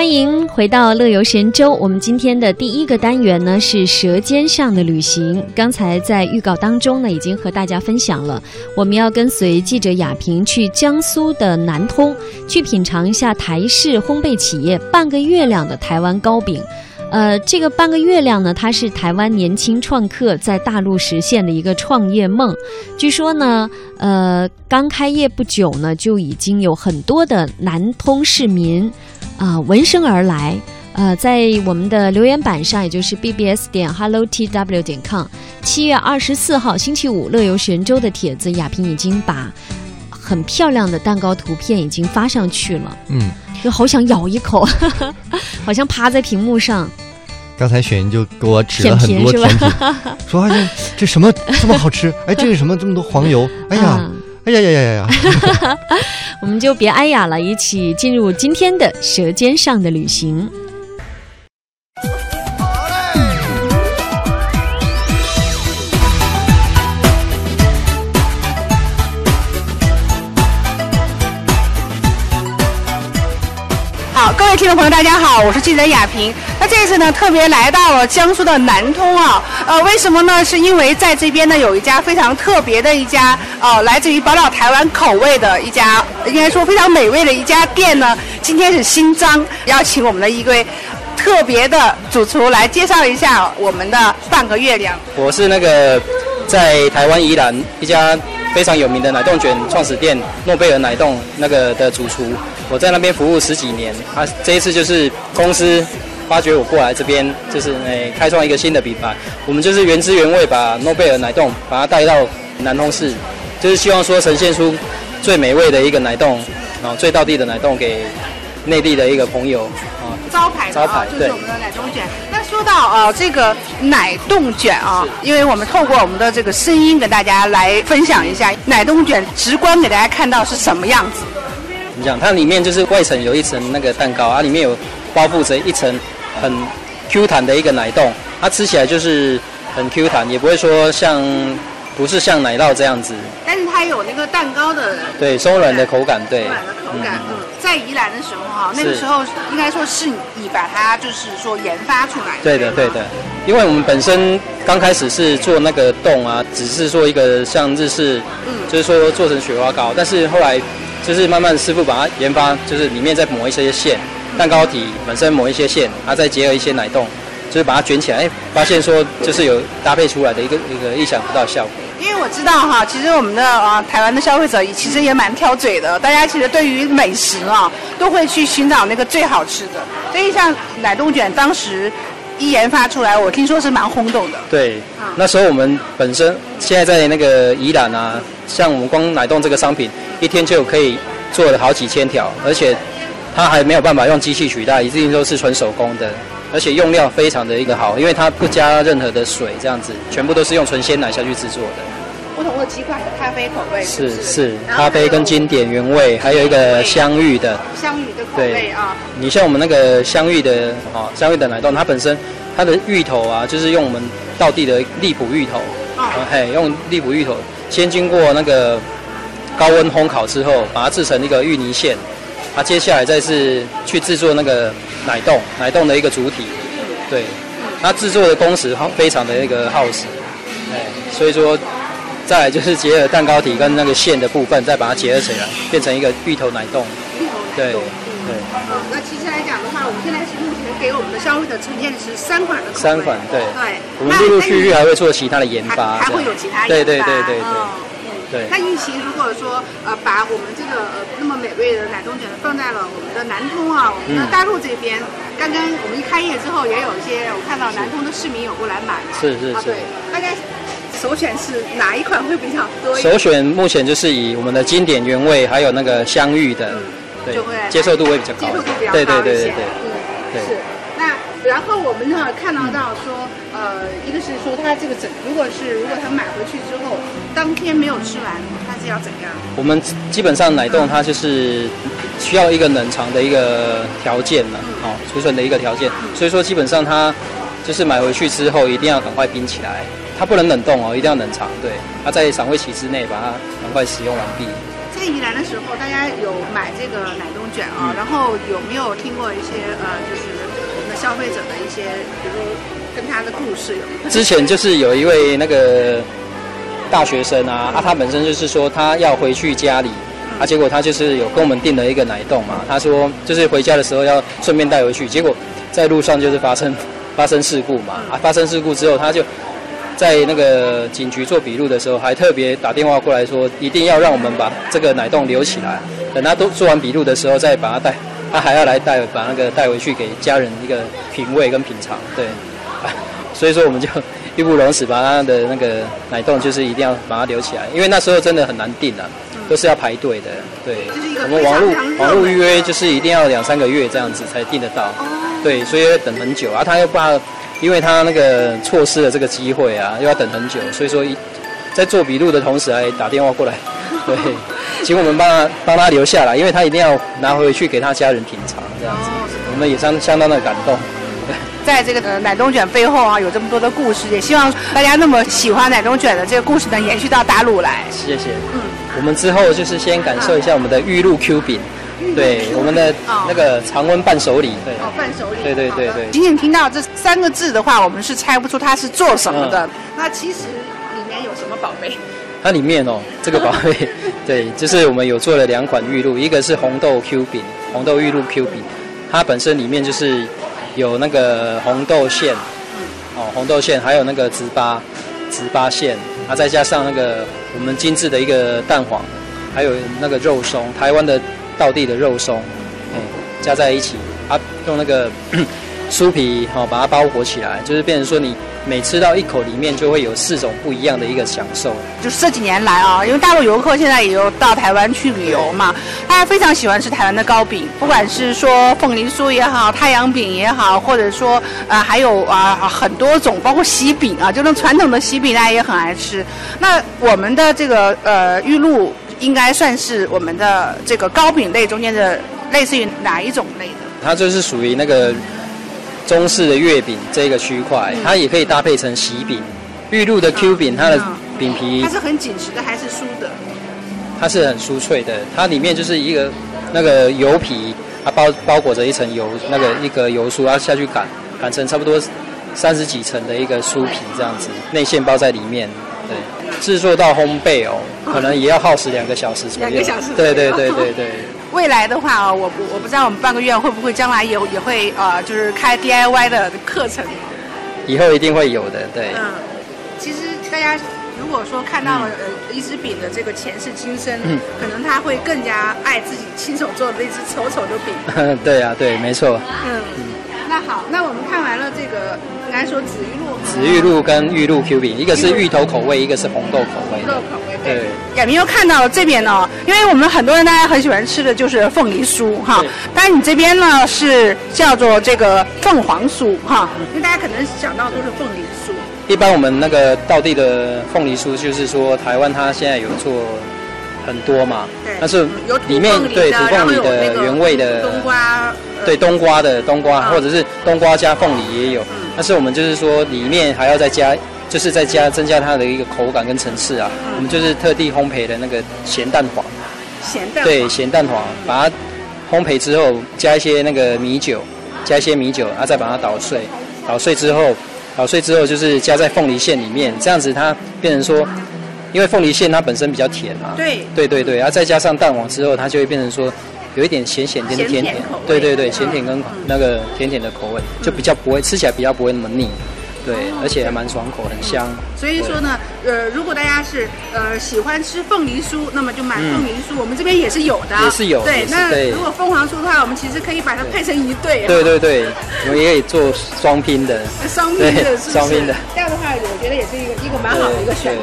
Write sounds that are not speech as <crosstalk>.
欢迎回到乐游神州。我们今天的第一个单元呢是《舌尖上的旅行》。刚才在预告当中呢，已经和大家分享了，我们要跟随记者亚萍去江苏的南通，去品尝一下台式烘焙企业半个月亮的台湾糕饼。呃，这个半个月亮呢，它是台湾年轻创客在大陆实现的一个创业梦。据说呢，呃，刚开业不久呢，就已经有很多的南通市民啊闻声而来。呃，在我们的留言板上，也就是 bbs 点 hellotw 点 com，七月二十四号星期五乐游神州的帖子，亚萍已经把很漂亮的蛋糕图片已经发上去了。嗯，就好想咬一口，<laughs> 好像趴在屏幕上。刚才雪莹就给我指了很多甜品甜品，<laughs> 说哎呀，这什么这么好吃？哎，这是什么这么多黄油？哎呀啊，哎呀呀呀呀呀！<laughs> 我们就别哎呀了，一起进入今天的《舌尖上的旅行》。各位听众朋友，大家好，我是记者亚萍。那这次呢，特别来到了江苏的南通啊，呃，为什么呢？是因为在这边呢，有一家非常特别的一家，呃，来自于宝岛台湾口味的一家，应该说非常美味的一家店呢，今天是新张，邀请我们的一位特别的主厨来介绍一下我们的半个月亮。我是那个在台湾宜兰一家非常有名的奶冻卷创始店诺贝尔奶冻那个的主厨，我在那边服务十几年。啊，这一次就是公司发掘我过来这边，就是诶、开创一个新的品牌。我们就是原汁原味把诺贝尔奶冻把它带到南通市，就是希望说呈现出最美味的一个奶冻，啊，最道地的奶冻给内地的一个朋友啊。招牌的招牌啊，就是我们的奶冻卷。那说到啊、这个奶冻卷啊，因为我们透过我们的这个声音给大家来分享一下奶冻卷，直观给大家看到是什么样子。它里面就是外层有一层那个蛋糕，啊，里面有包覆着一层很 Q 弹的一个奶冻，它吃起来就是很 Q 弹，也不会说像不是像奶酪这样子，但是它有那个蛋糕的对，松软的口感，对，松软的口感。嗯嗯，在宜兰的时候哈，那个时候应该说是你把它就是说研发出来的。对的，对的，因为我们本身刚开始是做那个冻啊，只是做一个像日式，嗯就是说做成雪花糕，但是后来就是慢慢师傅把它研发，就是里面再抹一些馅，蛋糕体本身抹一些馅，它再结合一些奶冻，就是把它卷起来，哎，发现说就是有搭配出来的一个一个意想不到的效果。因为我知道哈，其实我们的啊台湾的消费者其实也蛮挑嘴的，大家其实对于美食啊都会去寻找那个最好吃的。所以像奶冻卷当时一研发出来，我听说是蛮轰动的。对啊，那时候我们本身现在在那个宜兰啊，像我们光奶冻这个商品，一天就可以做了好几千条，而且它还没有办法用机器取代，一定都是纯手工的，而且用料非常的一个好，因为它不加任何的水，这样子全部都是用纯鲜奶下去制作的。几款的咖啡口味是不是，咖啡跟经典原味，还有一个香芋的。香芋的口味啊，你像我们那个香芋的哦，香芋的奶冻，它本身它的芋头啊，就是用我们道地的荔浦芋头，嘿，用荔浦芋头先经过那个高温烘烤之后，把它制成一个芋泥馅，啊接下来再是去制作那个奶冻，奶冻的一个主体，对，它制作的工时非常的那个耗时，哎，所以说。再来就是结合蛋糕体跟那个馅的部分，再把它结合起来，变成一个芋头奶冻。芋头奶冻。对。嗯，那其实来讲的话，我们现在是目前给我们的消费者呈现的是三款的口味。三款对对。我们陆陆续续还会做其他的研发，还还会有其他研发。对对对对对嗯对那预期如果说呃把我们这个呃那么美味的奶冻卷放在了我们的南通啊，我们的嗯大陆这边，刚刚我们一开业之后，也有一些我看到南通的市民有过来买是是是对。大概首选是哪一款会比较多？首选目前就是以我们的经典原味，还有那个香芋的，对就会，接受度会比较高接受度比较。高一些。对对对对。嗯，对是。那然后我们呢看到到说，呃，一个是说它这个整，如果是如果他买回去之后，当天没有吃完，它是要怎样？我们基本上奶冻它就是需要一个冷藏的一个条件了，哦，储存的一个条件，所以说基本上它就是买回去之后一定要赶快冰起来，它不能冷冻哦，一定要冷藏，对，它在赏味期之内把它赶快使用完毕。在宜兰的时候，大家有买这个奶冻卷啊，然后有没有听过一些呃，就是我们的消费者的一些，比如说跟他的故事有没有？之前就是有一位那个大学生啊，啊，他本身就是说他要回去家里，啊，结果他就是有跟我们订了一个奶冻嘛，他说就是回家的时候要顺便带回去，结果在路上就是发生 <laughs> 发生事故嘛，啊，发生事故之后他就在那个警局做笔录的时候，还特别打电话过来说，一定要让我们把这个奶冻留起来，等他都做完笔录的时候再把它带，他还要来带把那个带回去给家人一个品味跟品尝，对，<laughs> 所以说我们就。义不容辞，把他的那个奶冻就是一定要把它留起来，因为那时候真的很难订啊，都是要排队的。对，我们网络网络预约就是一定要两三个月这样子才订得到。对，所以要等很久啊。他又怕，因为他那个错失了这个机会啊，又要等很久，所以说在做笔录的同时还打电话过来，<laughs> 对，请我们帮他帮他留下来，因为他一定要拿回去给他家人品尝这样子。我们也相相当的感动。在这个呃奶冻卷背后啊，有这么多的故事，也希望大家那么喜欢奶冻卷的这个故事能，延续到打卤来。谢谢。嗯，我们之后就是先感受一下我们的玉露 Q 饼，对，我们的那个常温伴手礼，对，哦，伴手礼，对对对对。仅仅听到这三个字的话，我们是猜不出它是做什么的。那其实里面有什么宝贝？它里面哦，<laughs> 这个宝贝，对，就是我们有做了两款玉露，一个是红豆 Q 饼，红豆玉露 Q 饼，它本身里面就是。有那个红豆馅，哦，红豆馅，还有那个糍粑，糍粑馅，啊，再加上那个我们精致的一个蛋黄，还有那个肉松，台湾的道地的肉松，哎，加在一起，啊，用那个 <coughs> 酥皮，哦，把它包裹起来，就是变成说你。每吃到一口，里面就会有四种不一样的一个享受。就是这几年来啊，因为大陆游客现在也有到台湾去旅游嘛，大家非常喜欢吃台湾的糕饼，不管是说凤梨酥也好，太阳饼也好，或者说啊还有啊很多种，包括喜饼啊，就那传统的喜饼大家也很爱吃。那我们的这个呃玉露应该算是我们的这个糕饼类中间的类似于哪一种类的？它就是属于那个。中式的月饼这个区块，它也可以搭配成喜饼。玉露的 Q 饼，它的饼皮它是很紧实的还是酥的？它是很酥脆的，它里面就是一个那个油皮，它包包裹着一层油，那个一个油酥，要下去擀，擀成差不多三十几层的一个酥皮这样子，内馅包在里面。对，制作到烘焙哦，可能也要耗时两个小时左右。两个小时。对对对对对。<laughs> 未来的话啊，我我不知道我们半个月会不会将来也也会呃，就是开 DIY 的课程。以后一定会有的，对。嗯，其实大家如果说看到了呃一支饼的这个前世今生，嗯，可能他会更加爱自己亲手做的那只丑丑的饼。<laughs> 对呀，对，没错。嗯，那好，那我们看完了这个。应该说紫玉露，紫玉露跟玉露 Q 饼，一个是芋头口味，一个是红豆口味。豆口味对。亚明又看到了这边呢，因为我们很多人大家很喜欢吃的就是凤梨酥哈，但是你这边呢是叫做这个凤凰酥哈，因为大家可能想到都是凤梨酥。一般我们那个道地的凤梨酥，就是说台湾它现在有做很多嘛，但是里面对土凤梨的原味的冬瓜，对冬瓜的冬瓜，或者是冬瓜加凤梨也有。但是我们就是说，里面还要再加，就是再加增加它的一个口感跟层次啊。我们就是特地烘焙的那个咸蛋黄，咸蛋对咸蛋黄，把它烘焙之后，加一些那个米酒，加一些米酒，然后再把它捣碎，捣碎之后，捣碎之后就是加在凤梨馅里面，这样子它变成说，因为凤梨馅它本身比较甜嘛，对。对对对，然后再加上蛋黄之后，它就会变成说。有一点咸咸甜甜甜，对对对，咸甜跟那个甜甜的口味，就比较不会吃起来比较不会那么腻，对，而且还蛮爽口，很香。所以说呢，呃，如果大家是呃喜欢吃凤梨酥，那么就买凤梨酥，我们这边也是有的，也是有。对，那如果凤凰酥的话，我们其实可以把它配成一对。对对对，我们也可以做双拼的。<laughs> 双拼的，双拼的，这样的话，我觉得也是一个一个蛮好的一个选择。